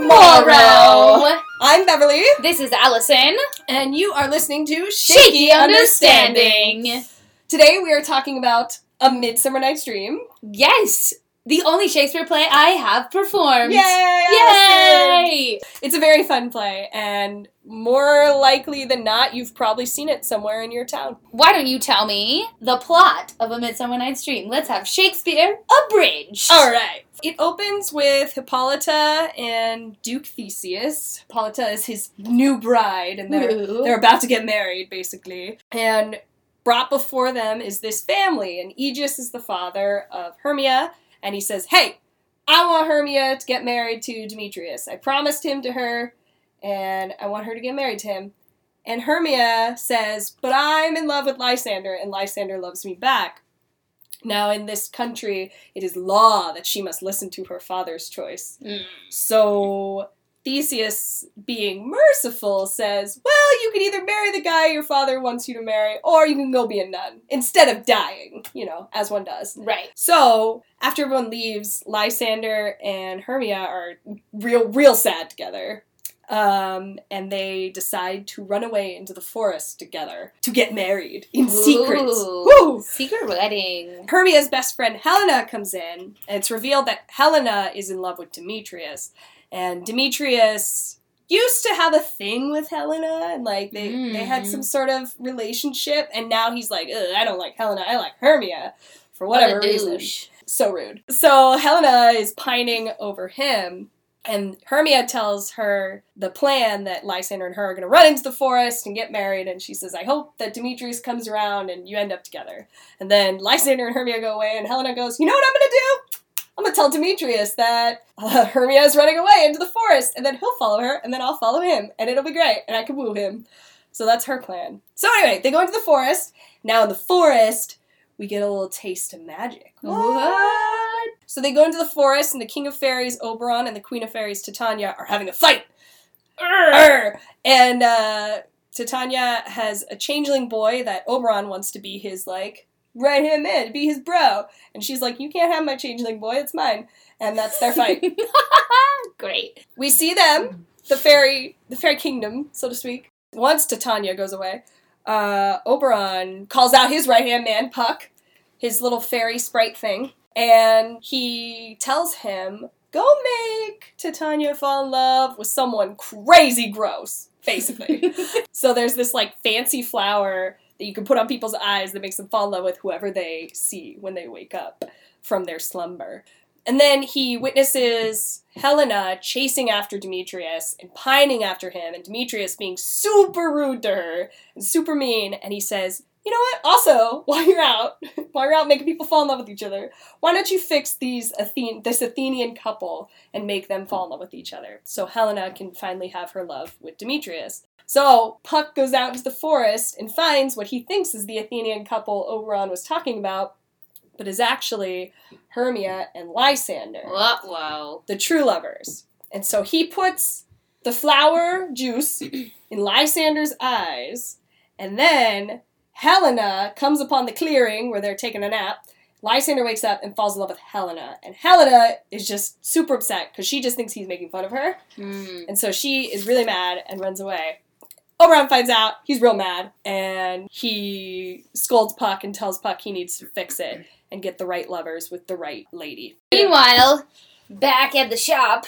tomorrow. I'm Beverlee, This is Allison. and you are listening to Shaky Understanding. Today we are talking about A Midsummer Night's Dream. Yes, the only Shakespeare play I have performed. Yay! Yay! It's a very fun play, and more likely than not, you've probably seen it somewhere in your town. Why don't you tell me the plot of A Midsummer Night's Dream? Let's have Shakespeare abridged. All right. It opens with Hippolyta and Duke Theseus. Hippolyta is his new bride, and they're Ooh. they're about to get married, basically. And brought before them is this family, and Egeus is the father of Hermia, and he says, "Hey, I want Hermia to get married to Demetrius. I promised him to her, and I want her to get married to him." And Hermia says, "But I'm in love with Lysander, and Lysander loves me back." Now, in this country, it is law that she must listen to her father's choice. Mm. So Theseus, being merciful, says, Well, you can either marry the guy your father wants you to marry, or you can go be a nun instead of dying, you know, as one does. Right. So, after everyone leaves, Lysander and Hermia are real, real sad together. Um, and they decide to run away into the forest together to get married in secret. Ooh. Woo! Secret wedding. Hermia's best friend Helena comes in, and it's revealed that Helena is in love with Demetrius. And Demetrius used to have a thing with Helena, and like they, they had some sort of relationship, and now he's like, Ugh, I don't like Helena, I like Hermia for whatever What reason. So rude. So Helena is pining over him, and Hermia tells her the plan that Lysander and her are going to run into the forest and get married. And she says, I hope that Demetrius comes around and you end up together. And then Lysander and Hermia go away, and Helena goes, You know what I'm going to do? I'm to tell Demetrius that uh, Hermia is running away into the forest, and then he'll follow her, and then I'll follow him, and it'll be great, and I can woo him. So that's her plan. So anyway, they go into the forest. Now in the forest, we get a little taste of magic. What? So they go into the forest, and the King of Fairies, Oberon, and the Queen of Fairies, Titania, are having a fight. Arr! And uh, Titania has a changeling boy that Oberon wants to be his, like, right him in, be his bro. And she's like, You can't have my changeling boy, it's mine. And that's their fight. Great. we see them, the fairy, the fairy kingdom, so to speak. Once Titania goes away, uh, Oberon calls out his right hand man, Puck, his little fairy sprite thing, and he tells him, "Go make Titania fall in love with someone crazy gross." Basically, so there's this like fancy flower that you can put on people's eyes that makes them fall in love with whoever they see when they wake up from their slumber. And then he witnesses Helena chasing after Demetrius and pining after him, and Demetrius being super rude to her and super mean. And he says, You know what? Also, while you're out, while you're out making people fall in love with each other, why don't you fix these Athen- this Athenian couple and make them fall in love with each other so Helena can finally have her love with Demetrius? So Puck goes out into the forest and finds what he thinks is the Athenian couple Oberon was talking about, but is actually Hermia and Lysander whoa. the true lovers. And so he puts the flower juice in Lysander's eyes, and then Helena comes upon the clearing where they're taking a nap. Lysander wakes up and falls in love with Helena, and Helena is just super upset because she just thinks he's making fun of her, Mm. and so she is really mad and runs away. Oberon finds out, he's real mad, and he scolds Puck and tells Puck he needs to fix it and get the right lovers with the right lady. Meanwhile, back at the shop.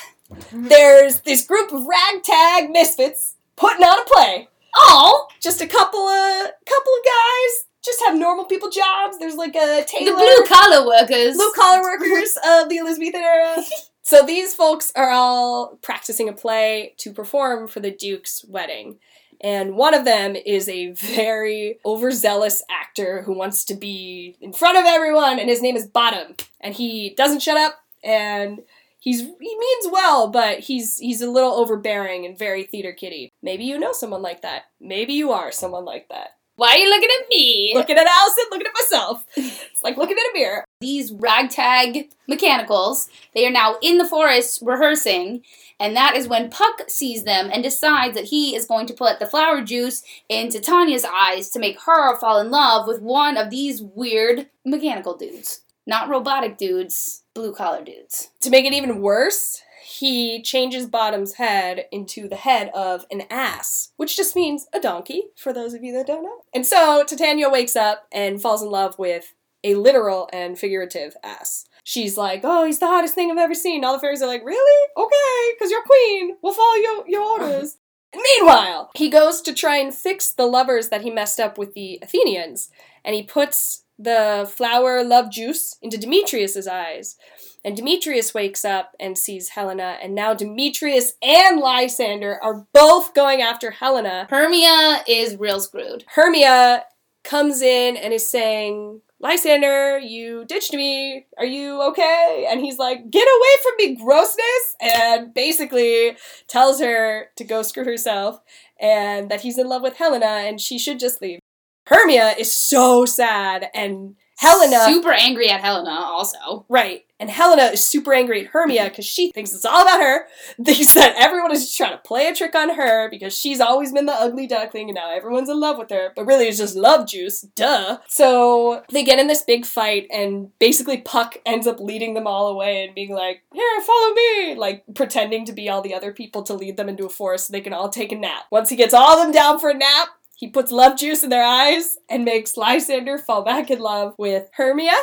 there's this group of ragtag misfits putting on a play. Oh, Just a couple of couple of guys just have normal people jobs. There's like a table. the blue collar workers. blue collar workers of the Elizabethan era. So these folks are all practicing a play to perform for the Duke's wedding. And one of them is a very overzealous actor who wants to be in front of everyone, and his name is Bottom. And he doesn't shut up, and he's he means well, but he's he's a little overbearing and very theater kitty. Maybe you know someone like that. Maybe you are someone like that. Why are you looking at me? Looking at Allison, looking at myself. It's like looking in a mirror. These ragtag mechanicals, they are now in the forest rehearsing, and that is when Puck sees them and decides that he is going to put the flower juice into Titania's eyes to make her fall in love with one of these weird mechanical dudes. Not robotic dudes, blue collar dudes. To make it even worse, he changes Bottom's head into the head of an ass, which just means a donkey, for those of you that don't know. And so Titania wakes up and falls in love with a literal and figurative ass. She's like, oh, he's the hottest thing I've ever seen. All the fairies are like, really? Okay, because you're queen. We'll follow your, your orders. Meanwhile, he goes to try and fix the lovers that he messed up with the Athenians, and he puts the flower love juice into Demetrius's eyes. And Demetrius wakes up and sees Helena, and now Demetrius and Lysander are both going after Helena. Hermia is real screwed. Hermia comes in and is saying, Lysander, you ditched me. Are you okay? And he's like, Get away from me, grossness! And basically tells her to go screw herself and that he's in love with Helena and she should just leave. Hermia is so sad and Helena. Super angry at Helena, also. Right. And Helena is super angry at Hermia because she thinks it's all about her. Thinks that everyone is just trying to play a trick on her because she's always been the ugly duckling and now everyone's in love with her. But really, it's just love juice. Duh. So they get in this big fight, and basically, Puck ends up leading them all away and being like, Here, follow me. Like pretending to be all the other people to lead them into a forest so they can all take a nap. Once he gets all of them down for a nap, he puts love juice in their eyes and makes Lysander fall back in love with Hermia,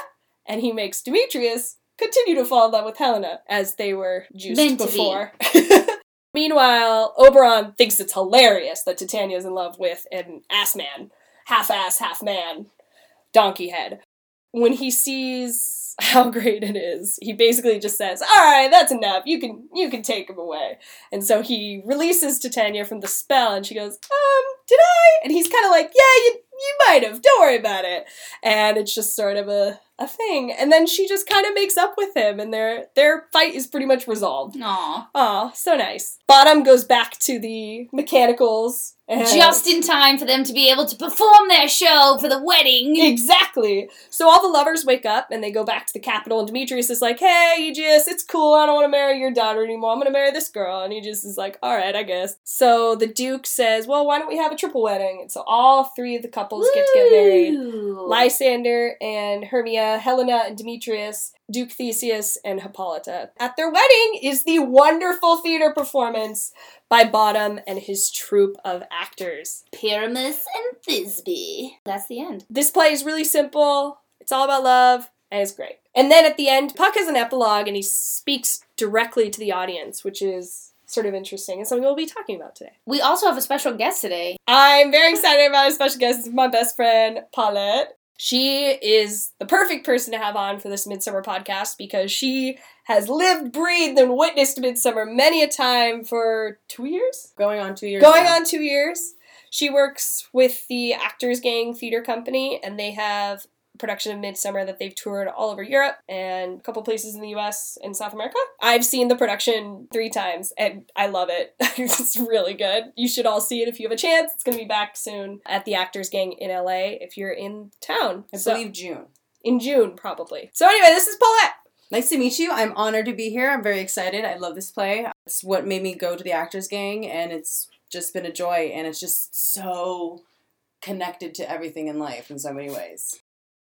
and he makes Demetrius continue to fall in love with Helena as they were juiced Meant to be. before. Meanwhile, Oberon thinks it's hilarious that Titania's in love with an ass man, half ass, half man, donkey head. When he sees how great it is, he basically just says, "All right, that's enough. You can you can take him away." And so he releases Titania from the spell, and she goes, "Um, did I?" And he's kind of like, "Yeah, you you might have. Don't worry about it." And it's just sort of a a thing. And then she just kind of makes up with him, and their their fight is pretty much resolved. Aw. Aw, so nice. Bottom goes back to the mechanicals. And Just in time for them to be able to perform their show for the wedding. Exactly. So all the lovers wake up and they go back to the capital, and Demetrius is like, "Hey, Egeus, it's cool. I don't want to marry your daughter anymore. I'm gonna marry this girl." And Egeus is like, "All right, I guess." So the Duke says, "Well, why don't we have a triple wedding?" And so all three of the couples get to get married. Lysander and Hermia, Helena and Demetrius, Duke Theseus and Hippolyta. At their wedding is the wonderful theater performance by Bottom and his troupe of actors. Pyramus and Thisbe. That's the end. This play is really simple. It's all about love, and it's great. And then at the end, Puck has an epilogue and he speaks directly to the audience, which is sort of interesting and something we'll be talking about today. We also have a special guest today. I'm very excited about a special guest. It's my best friend, Paulette. She is the perfect person to have on for this Midsummer podcast because she has lived, breathed, and witnessed Midsummer many a time for two years? Going on two years. Going now. on two years. She works with the Actors Gang Theater Company, and they have production of Midsummer that they've toured all over Europe and a couple places in the US and South America. I've seen the production three times, and I love it. it's really good. You should all see it if you have a chance. It's going to be back soon at the Actors Gang in LA if you're in town. I So- believe June. in June, probably. So, anyway, this is Paulette. Nice to meet you. I'm honored to be here. I'm very excited. I love this play. It's what made me go to the Actors Gang, and it's just been a joy. And it's just so connected to everything in life in so many ways.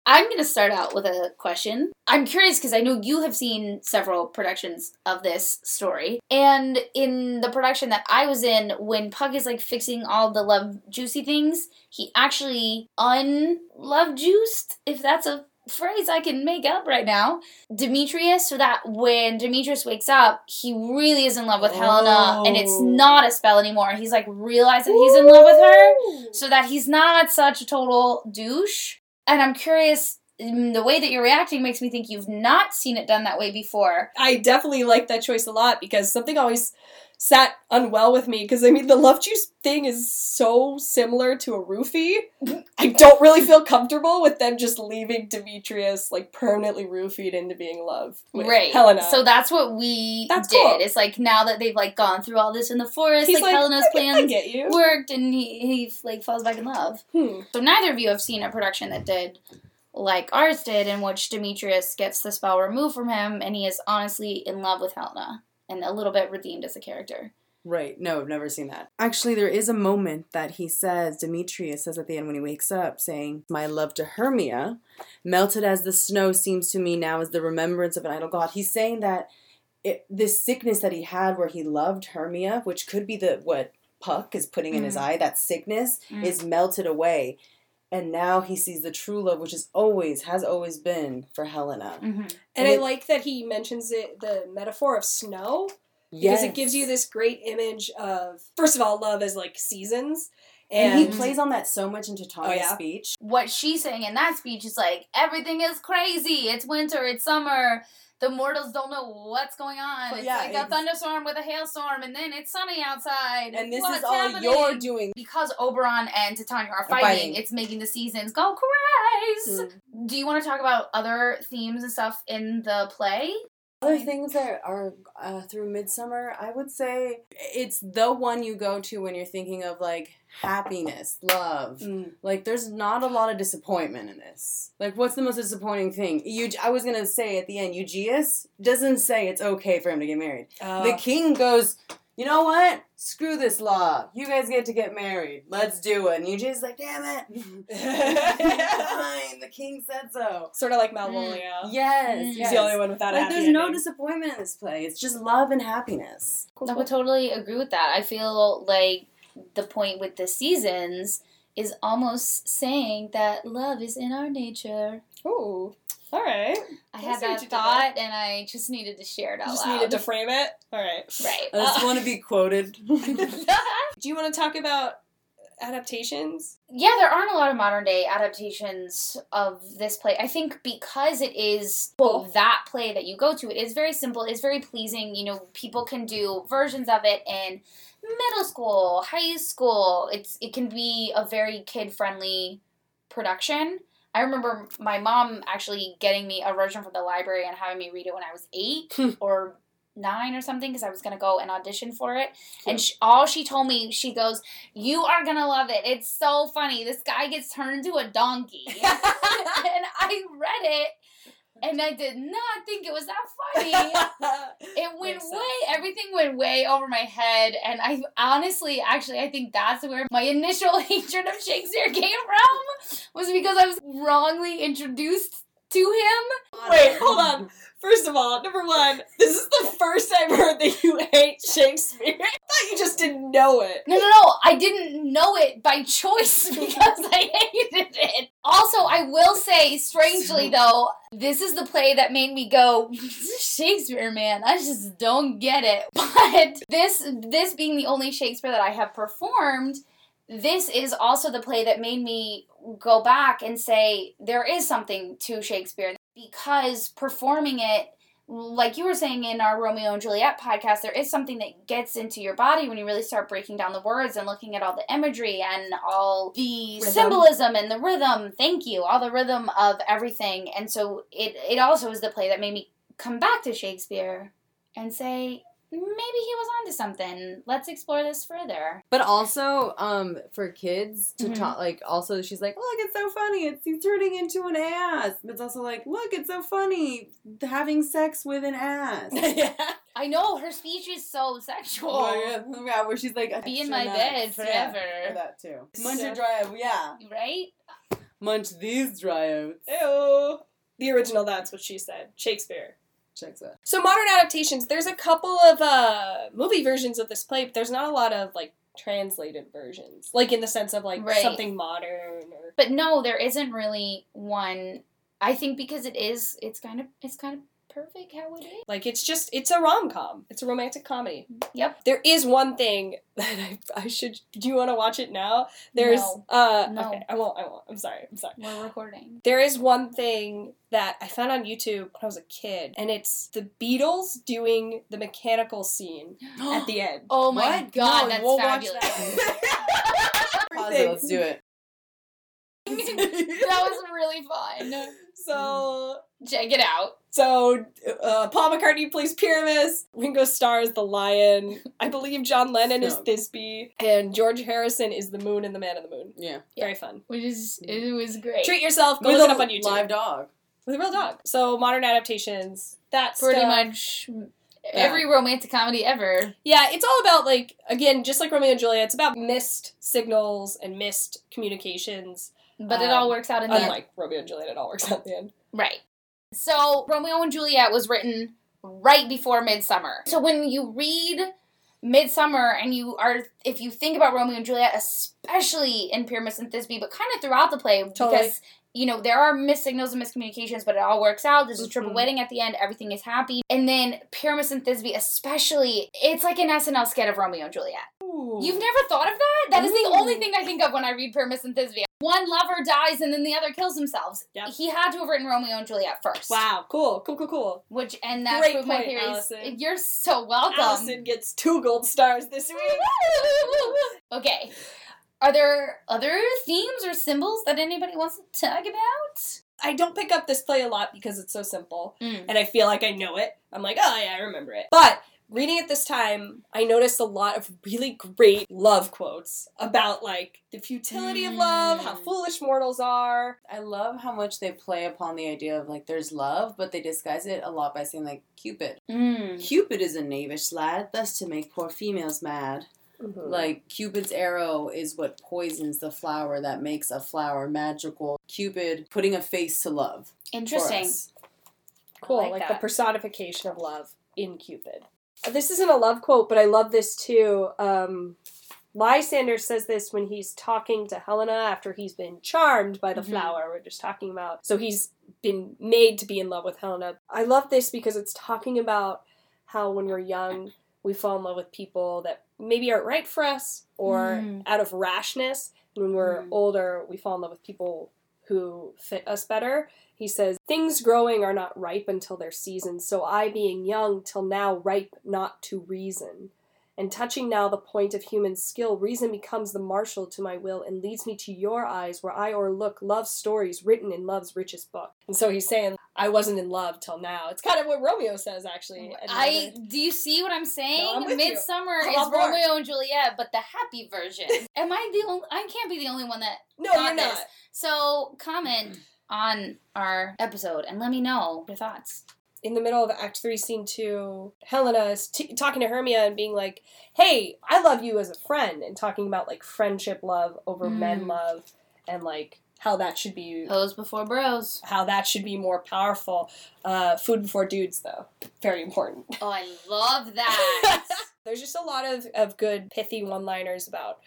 I'm going to start out with a question. I'm curious because I know you have seen several productions of this story. And in the production that I was in, when Puck is like fixing all the love juicy things, he actually unlove juiced, if that's a phrase I can make up right now, Demetrius, so that when Demetrius wakes up, he really is in love with Helena and it's Oh. not a spell anymore. He's like realized that he's in love with her so that he's not such a total douche. And I'm curious, mm, the way that you're reacting makes me think you've not seen it done that way before. I definitely like that choice a lot because something always sat unwell with me because I mean the love juice thing is so similar to a roofie. I don't really feel comfortable with them just leaving Demetrius like permanently roofied into being in love with right. Helena. So that's what we That's did. cool. It's like now that they've like gone through all this in the forest, He's like, Helena's plans worked and he, he like falls back in love. Hmm. So neither of you have seen a production that did like ours did, in which Demetrius gets the spell removed from him and he is honestly in love with Helena and a little bit redeemed as a character. Right. No, I've never seen that. Actually, there is a moment that he says, Demetrius says at the end when he wakes up, saying, My love to Hermia, melted as the snow seems to me now as the remembrance of an idle god. He's saying that it, this sickness that he had where he loved Hermia, which could be the what Puck is putting in his Mm. eye, that sickness Mm. is melted away. And now he sees the true love, which is always, has always been for Helena. Mhm. And And I it- like that he mentions it the metaphor of snow because it gives you this great image of first of all love as like seasons And, and, he plays on that so much in Titania's yeah? speech. What she's saying in that speech is like everything is crazy. It's winter. It's summer. The mortals don't know what's going on. But It's yeah, like a thunderstorm with a hailstorm, and then it's sunny outside. And this What's is all happening? you're doing. because Oberon and Titania are fighting, fighting. it's making the seasons go crazy. Mm. Do you want to talk about other themes and stuff in the play? Other things that are uh, through Midsummer, I would say it's the one you go to when you're thinking of like happiness, love. Mm. Like, there's not a lot of disappointment in this. Like, what's the most disappointing thing? You, I was gonna say at the end, Egeus doesn't say it's okay for him to get married. Uh, The king goes, you know what? Screw this law. You guys get to get married. Let's do it. And Egeus is like, damn it. Fine. The king said so. sort of like Malvolio. Yes. Mm. He's yes. the only one without a Like, happy there's no disappointment in this play. It's just love and happiness. Cool, I cool. would totally agree with that. I feel like the point with the seasons is almost saying that love is in our nature. Ooh, all right. I I had see what that thought, and I just needed to share it You out just loud. needed to frame it. All right. right. I just want to be quoted. Do you want to talk about adaptations? yeah, there aren't a lot of modern day adaptations of this play. I think because it is well, that play that you go to, it is very simple, it's very pleasing. You know, people can do versions of it in middle school, high school. It's it can be a very kid friendly production. I remember my mom actually getting me a version from the library and having me read it when I was eight hmm. or nine or something because I was gonna go and audition for it. And sh all she told me, she goes, "You are gonna love it. It's so funny. This guy gets turned into a donkey." and I read it, and I did not think it was that funny. It went Makes way, sense. everything went way over my head, and I honestly, actually, I think that's where my initial hatred of Shakespeare came from, was because I was wrongly introduced to him. Wait, hold on. First of all, number one, this is the first I've heard that you hate Shakespeare. I thought you just didn't know it. No, no, no, I didn't know it by choice because I hated it. Also, I will say, strangely though, this is the play that made me go, Shakespeare, man, I just don't get it. But this, this being the only Shakespeare that I have performed, this is also the play that made me go back and say there is something to Shakespeare because performing it like you were saying in our Romeo and Juliet podcast, there is something that gets into your body when you really start breaking down the words and looking at all the imagery and all the Rhythm. symbolism and the rhythm. Thank you, all the rhythm of everything. And so it it also is the play that made me come back to Shakespeare and say maybe he was onto something. Let's explore this further. But also, um, for kids to Mhm. talk, like, also she's like, look, it's so funny. It's he's turning into an ass. But it's also like, look, it's so funny having sex with an ass. yeah. I know her speech is so sexual. Oh, yeah, yeah, where she's like, Be in my nuts. bed Yeah, forever. that too. Munch So- a dry, yeah. Right? Munch these dry oats. Ew. The original, that's what she said. Shakespeare. Checks that. So modern adaptations, there's a couple of uh, movie versions of this play, but there's not a lot of like translated versions, like in the sense of like Right. something modern or. But no, there isn't really one. I think because it is, it's kind of, it's kind of perfect how it is. Like it's just it's a rom com. It's a romantic comedy. Yep. There is one thing that I, I should. Do you want to watch it now? There's No. uh No. okay. I won't. I won't. I'm sorry. I'm sorry. We're recording. There is one thing that I found on YouTube when I was a kid, and it's the Beatles doing the mechanical scene at the end. Oh my What? god, No, that's we'll fabulous. that. Pause it, let's do it. that was really fun. So Check it out. so uh, Paul McCartney plays Pyramus. Ringo Starr is the lion. I believe John Lennon is. Thisbe, and George Harrison is the moon and the man in the moon. Yeah. Very fun. Which is, it was great. Treat yourself. Go With look it up on YouTube. Live dog. With a real dog. So modern adaptations. That's Pretty much every romantic comedy ever. Yeah, it's all about like again, just like Romeo and Juliet. It's about missed signals and missed communications. But it Um, all works out in the end. Unlike Romeo and Juliet, it all works out in the end. Right. So Romeo and Juliet was written right before Midsummer. So when you read Midsummer and you are, if you think about Romeo and Juliet, especially in Pyramus and Thisbe, but kind of throughout the play, Totally. because you know there are missed signals and miscommunications, but it all works out. There's a triple Mhm. wedding at the end. Everything is happy. And then Pyramus and Thisbe, especially, it's like an SNL sketch of Romeo and Juliet. You've never thought of that? That is the only thing I think of when I read Pyramus and Thisbe. One lover dies and then the other kills themselves. Yep. He had to have written Romeo and Juliet first. Wow, cool, cool, cool, cool. Which and that's Great my. Allison. You're so welcome. Allison gets two gold stars this week. okay. Are there other themes or symbols that anybody wants to talk about? I don't pick up this play a lot because it's so simple, Mm. and I feel like I know it. I'm like, oh yeah, I remember it. But reading it this time, I noticed a lot of really great love quotes about like the futility of love, how Mm. foolish mortals are. I love how much they play upon the idea of like there's love, but they disguise it a lot by saying like Cupid. Mm. Cupid is a knavish lad, thus to make poor females mad. Like Cupid's arrow is what poisons the flower that makes a flower magical. Cupid putting a face to love. Interesting. cool, like like, that. the personification of love in Cupid. This isn't a love quote, but I love this too. Um, Lysander says this when he's talking to Helena after he's been charmed by the Mhm. flower. We're just talking about. So he's been made to be in love with Helena. I love this because it's talking about how when we're young, we fall in love with people that maybe aren't right for us or Mm. out of rashness. And when we're Mm. older, we fall in love with people who fit us better. He says, Things growing are not ripe until their season, so I, being young, till now ripe not to reason. And touching now the point of human skill, reason becomes the marshal to my will and leads me to your eyes where I o'erlook love's stories written in love's richest book. And so he's saying, I wasn't in love till now. It's kind of what Romeo says, actually. Oh, I do you see what I'm saying? No, I'm you. Midsummer I'm is. Romeo and Juliet, but the happy version. Am I the only? I can't be the only one that. No, you're this. not. So comment on our episode and let me know your thoughts. in the middle of Act Three, Scene Two, Helena is t- talking to Hermia and being like, "Hey, I love you as a friend," and talking about like friendship love over Mm. men love, and like how that should be Pose before bros. how that should be more powerful. Uh, food before dudes, though, very important. Oh, I love that. There's just a lot of, of good pithy one-liners about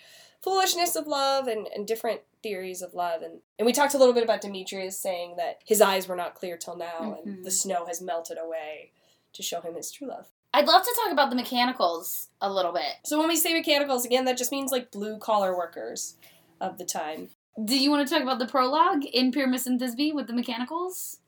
foolishness of love and, and different theories of love and, and we talked a little bit about Demetrius saying that his eyes were not clear till now and Mhm. the snow has melted away to show him his true love. I'd love to talk about the mechanicals a little bit. So when we say mechanicals, again, that just means like blue collar workers of the time. Do you want to talk about the prologue in Pyramus and Thisbe with the mechanicals?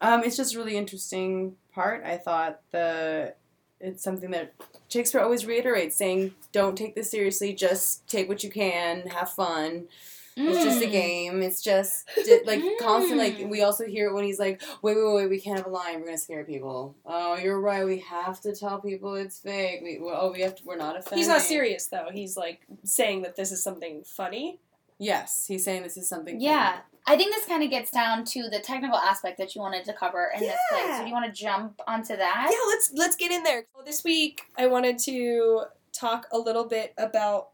Um, it's just a really interesting part. I thought the it's something that Shakespeare always reiterates, saying, "Don't take this seriously. Just take what you can. Have fun. It's just a Mm. game. It's just di- like constant. Like Mm. we also hear it when he's like, "Wait, wait, wait. We can't have a line. We're gonna scare people." Oh, you're right. We have to tell people it's fake. We well, oh, we have to. We're not offending. He's not serious though. He's like saying that this is something funny. Yes, he's saying this is something. Yeah. I think this kind of gets down to the technical aspect that you wanted to cover in this place. So do you want to jump onto that? Yeah, let's let's get in there. Well, this week I wanted to talk a little bit about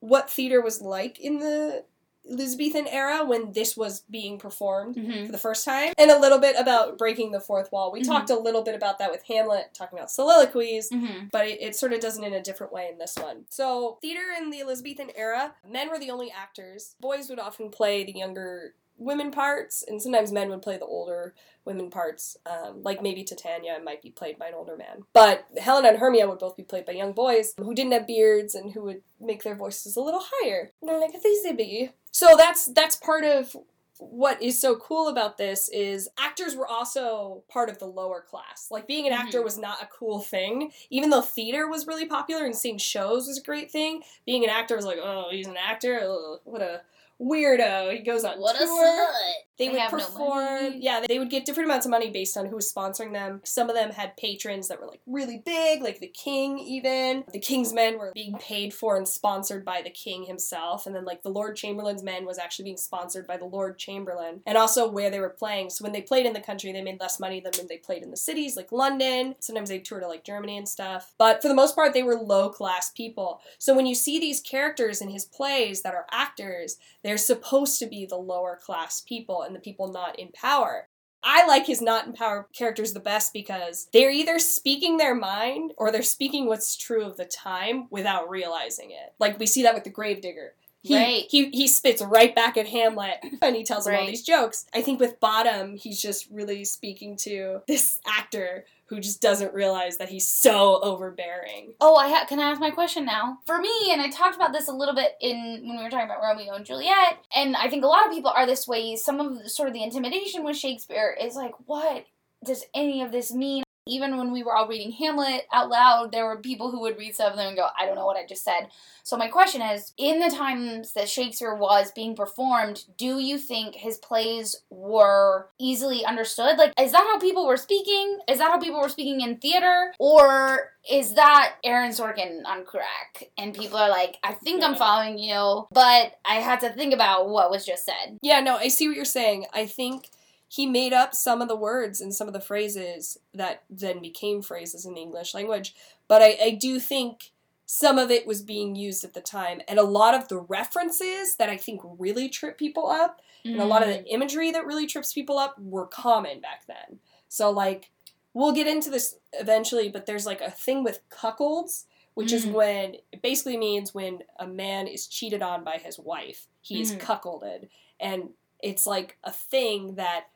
what theater was like in the Elizabethan era when this was being performed Mm-hmm. for the first time, and a little bit about breaking the fourth wall. We Mhm. talked a little bit about that with Hamlet, talking about soliloquies. Mm-hmm. but it, it sort of does it in a different way in this one. So, theater in the Elizabethan era, men were the only actors. Boys would often play the younger women parts, and sometimes men would play the older women parts. Um, like maybe Titania might be played by an older man. But Helena and Hermia would both be played by young boys who didn't have beards and who would make their voices a little higher. Like a Thisbe. So that's that's part of what is so cool about this is actors were also part of the lower class. Like being an actor Mhm. was not a cool thing. Even though theater was really popular and seeing shows was a great thing, being an actor was like, oh, he's an actor. Ugh, what a weirdo. He goes on What tour. slut. They They would have no perform. money. yeah, they would get different amounts of money based on who was sponsoring them. Some of them had patrons that were like really big, like the king even. The king's men were being paid for and sponsored by the king himself. And then like the Lord Chamberlain's men was actually being sponsored by the Lord Chamberlain. And also where they were playing. So when they played in the country, they made less money than when they played in the cities like London. Sometimes they toured to like Germany and stuff. But for the most part, they were low class people. So when you see these characters in his plays that are actors, they're supposed to be the lower class people and the people not in power. I like his not in power characters the best because they're either speaking their mind or they're speaking what's true of the time without realizing it. Like we see that with the Gravedigger. He, Right. he he spits right back at Hamlet and he tells him all these jokes. I think with Bottom, he's just really speaking to this actor who just doesn't realize that he's so overbearing. Oh, I ha- can I ask my question now? For me, and I talked about this a little bit in when we were talking about Romeo and Juliet, and I think a lot of people are this way. Some of the, sort of the intimidation with Shakespeare is like, what does any of this mean? Even when we were all reading Hamlet out loud, there were people who would read some of them and go, I don't know what I just said. So my question is, in the times that Shakespeare was being performed, do you think his plays were easily understood? Like, is that how people were speaking? Is that how people were speaking in theater? Or is that Aaron Sorkin on crack? And people are like, I think I'm following you, but I had to think about what was just said. Yeah, no, I see what you're saying. I think he made up some of the words and some of the phrases that then became phrases in the English language. But I, I do think some of it was being used at the time. And a lot of the references that I think really trip people up and a lot of the imagery that really trips people up were common back then. So, like, we'll get into this eventually, but there's like a thing with cuckolds, which is Mm. when it basically means when a man is cheated on by his wife, he is Mm. cuckolded. And it's like a thing that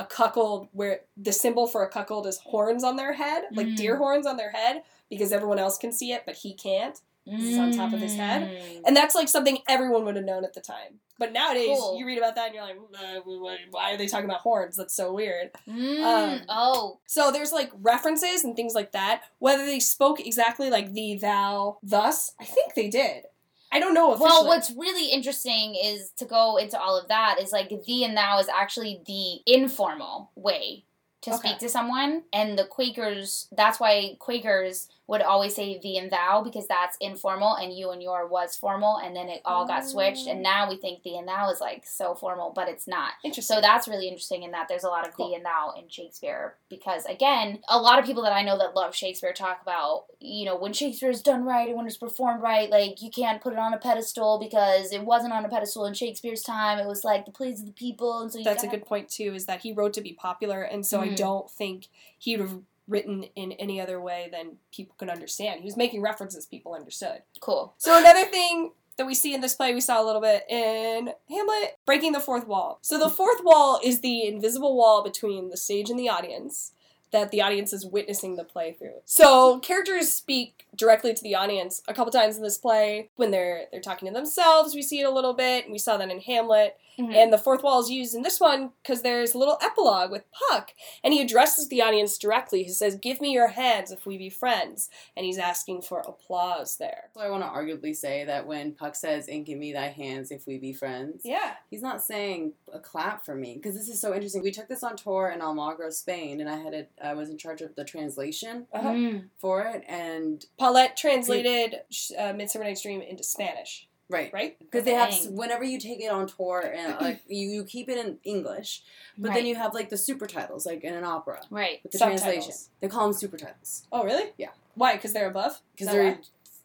a cuckold, where the symbol for a cuckold is horns on their head, like Mm. deer horns on their head, because everyone else can see it, but he can't. It's on top of his head. Mm. And that's like something everyone would have known at the time. But nowadays, Cool. you read about that and you're like, why are they talking about horns? That's so weird. Mm, Um, oh, So there's like references and things like that. Whether they spoke exactly like the, thou, thus, I think they did. I don't know officially. Well, what's really interesting is to go into all of that is like the and thou is actually the informal way to Okay. speak to someone. And the Quakers, that's why Quakers would always say thee and thou because that's informal and you and your was formal and then it all got switched. And mm. now we think thee and thou is like so formal, but it's not. interesting. So that's really interesting in that there's a lot of Cool. thee and thou in Shakespeare because again, a lot of people that I know that love Shakespeare talk about, you know, when Shakespeare is done right and when it's performed right, like you can't put it on a pedestal because it wasn't on a pedestal in Shakespeare's time. It was like the plays of the people, and so you that's a good point too. Is that he wrote to be popular, and so I Mhm. don't think he would have written in any other way than people could understand. He was making references people understood. cool. So another thing that we see in this play, we saw a little bit in Hamlet, breaking the fourth wall. So the fourth wall is the invisible wall between the stage and the audience that the audience is witnessing the play through. So characters speak directly to the audience a couple times in this play when they're they're talking to themselves. We see it a little bit, we saw that in Hamlet. Mhm. And the fourth wall is used in this one because there's a little epilogue with Puck, and he addresses the audience directly. He says, "Give me your hands if we be friends," and he's asking for applause there. So I want to arguably say that when Puck says, "And give me thy hands if we be friends," Yeah. he's not saying a clap for me because this is so interesting. We took this on tour in Almagro, Spain, and I had it. I was in charge of the translation Uh-huh. Mm. for it, and Paulette translated uh, Midsummer Night's Dream into Spanish, right. right? Because they have, whenever you take it on tour, and like you, you keep it in English, but then you have like the super titles, like in an opera right. with the Subtitles. translation. They call them super titles Oh, really? Yeah. Why? Because they're above? because they're why?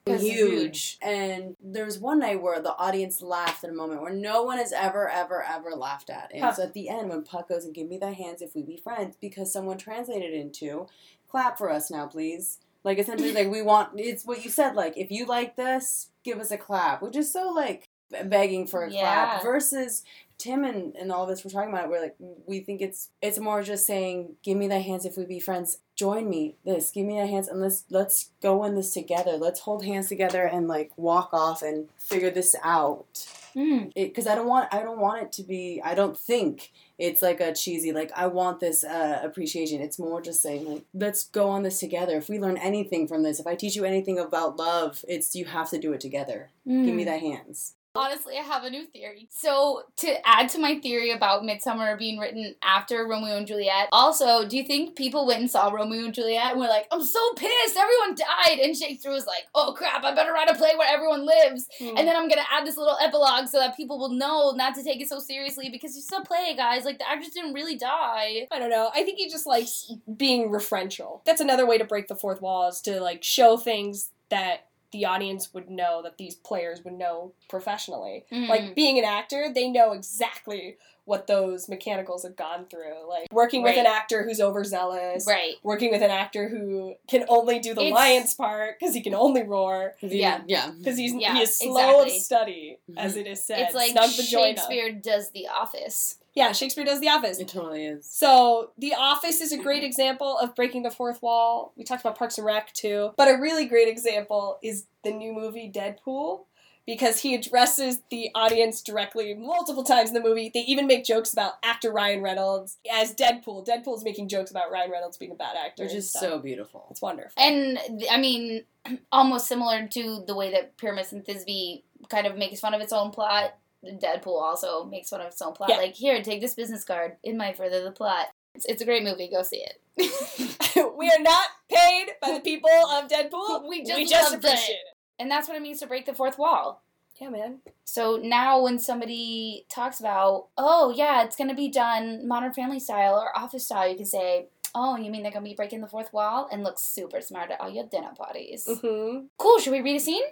Huge. And there was one night where the audience laughed at a moment where no one has ever, ever, ever laughed at. And so at the end, when Puck goes and give me thy hands if we be friends, because someone translated it into clap for us now, please. Like essentially, like we want. It's what you said. Like if you like this, give us a clap, which is so like begging for a Yeah. clap versus Tim and, and all of us were talking about it, we're like we think it's it's more just saying give me thy hands if we be friends join me this give me thy hands and let's let's go in this together. Let's hold hands together and like walk off and figure this out. Mm. because I don't want I don't want it to be I don't think it's like a cheesy like I want this uh, appreciation. It's more just saying like let's go on this together. If we learn anything from this if I teach you anything about love it's you have to do it together. Give me Mm. thy hands Honestly, I have a new theory. So, to add to my theory about Midsummer being written after Romeo and Juliet, also, do you think people went and saw Romeo and Juliet and were like, I'm so pissed, everyone died? And Shakespeare was like, oh crap, I better write a play where everyone lives. Hmm. And then I'm gonna add this little epilogue so that people will know not to take it so seriously because it's a play, guys. Like, the actors didn't really die. I don't know. I think he just likes being referential. That's another way to break the fourth wall is to like show things that the audience would know that these players would know professionally. Mm. Like being an actor, they know exactly what those mechanicals have gone through. Like working with an actor who's overzealous, right. working with an actor who can only do the It's- lion's part because he can only roar Yeah. yeah. because he's Yeah, he is slow exactly. of study, as it is said. It's like Snug vagina. Shakespeare does The Office. Yeah, Shakespeare does The Office. It totally is. So, The Office is a great example of breaking the fourth wall. We talked about Parks and Rec too. But a really great example is the new movie Deadpool because he addresses the audience directly multiple times in the movie. They even make jokes about actor Ryan Reynolds as Deadpool. Deadpool's making jokes about Ryan Reynolds being a bad actor. Which is so beautiful. It's wonderful. And I mean, almost similar to the way that Pyramus and Thisbe kind of makes fun of its own plot. Deadpool also makes fun of its own plot. Yeah. Like, here, take this business card. It might further the plot. It's, it's a great movie. Go see it. we are not paid by the people of Deadpool. We just we just appreciate it. it. and that's what it means to break the fourth wall. Yeah, man. So now when somebody talks about, oh yeah, it's gonna be done modern family style or office style, you can say, oh, you mean they're gonna be breaking the fourth wall and look super smart at all your dinner parties. Mm-hmm. Cool. Should we read a scene?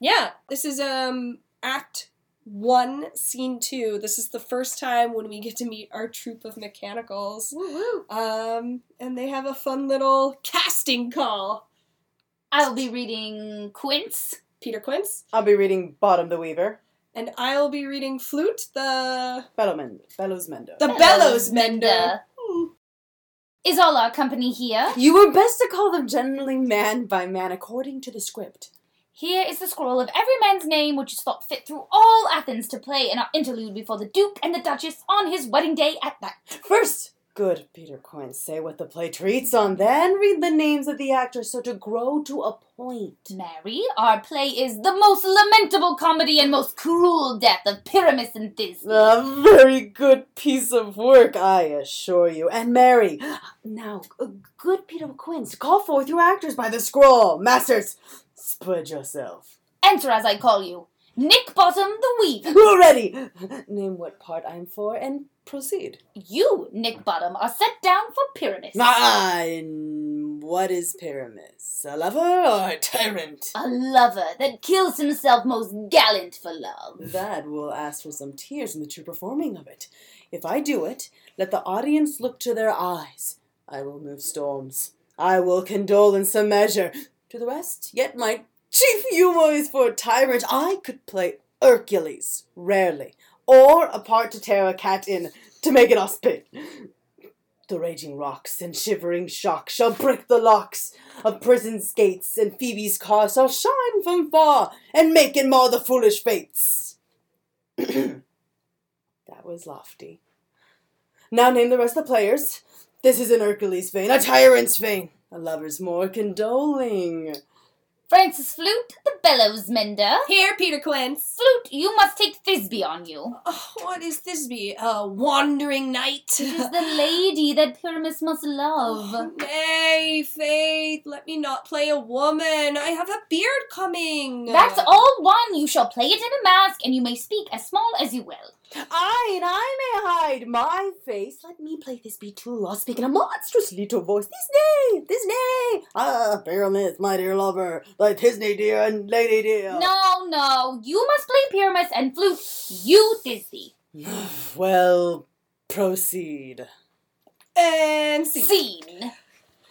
Yeah, this is um Act One, Scene Two. This is the first time when we get to meet our troupe of mechanicals. Woo woo. Um, and they have a fun little casting call. I'll be reading Quince. Peter Quince, I'll be reading Bottom the Weaver. and I'll be reading Flute, the Bellowman. Bellows Mendo. the bellows mender. Hmm. Is all our company here? You were best to call them generally man by man according to the script. Here is the scroll of every man's name which is thought fit through all Athens to play in our interlude before the Duke and the Duchess on his wedding day at night. First, good Peter Quince, say what the play treats on, then read the names of the actors so to grow to a point. Marry, our play is the most lamentable comedy and most cruel death of Pyramus and Thisbe. A very good piece of work, I assure you. And Mary, now, uh, good Peter Quince, call forth your actors by the scroll. Masters, spread yourself. Enter as I call you, Nick Bottom the Weaver. We're ready. Name what part I'm for and proceed. You, Nick Bottom, are set down for Pyramus. And what is Pyramus? A lover or a tyrant? A lover that kills himself most gallant for love. That will ask for some tears in the true performing of it. If I do it, let the audience look to their eyes. I will move storms. I will condole in some measure. To the rest, yet my chief humor is for a tyrant. I could play Hercules, rarely, or a part to tear a cat in to make it all spit. The raging rocks and shivering shock shall break the locks of prison's gates, and Phoebe's car shall shine from far and make and mar the foolish fates. that was lofty. Now name the rest of the players. This is an Hercules vein, a tyrant's vein, a lover's more condoling. Francis Flute, the bellows mender. Here, Peter Quince. Flute, you must take Thisbe on you. Oh, what is Thisbe? A wandering knight? It is the lady that Pyramus must love. Oh, nay, Faith, let me not play a woman. I have a beard coming. That's all one. You shall play it in a mask, and you may speak as small as you will. Aye, and I may hide my face. Let me play Thisbe too. I'll speak in a monstrous little voice. Thisne, this nay. Ah, Pyramus, my dear lover, thy Tisney dear and lady dear. No, no, you must play Pyramus and Flute. You Thisbe. Well, proceed. And see. Scene.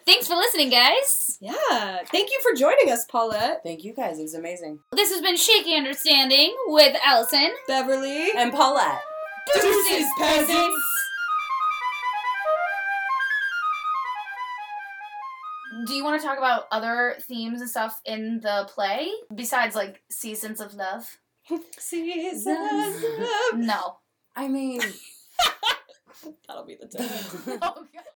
Thanks for listening, guys. Yeah, thank you for joining us, Paulette. Thank you guys. It was amazing. This has been Shaky Understanding with Allison. Beverlee. And Paulette. Deuces, peasants! Do you want to talk about other themes and stuff in the play besides like seasons of love? Seasons of love. No. I mean. That'll be the title. Oh, God.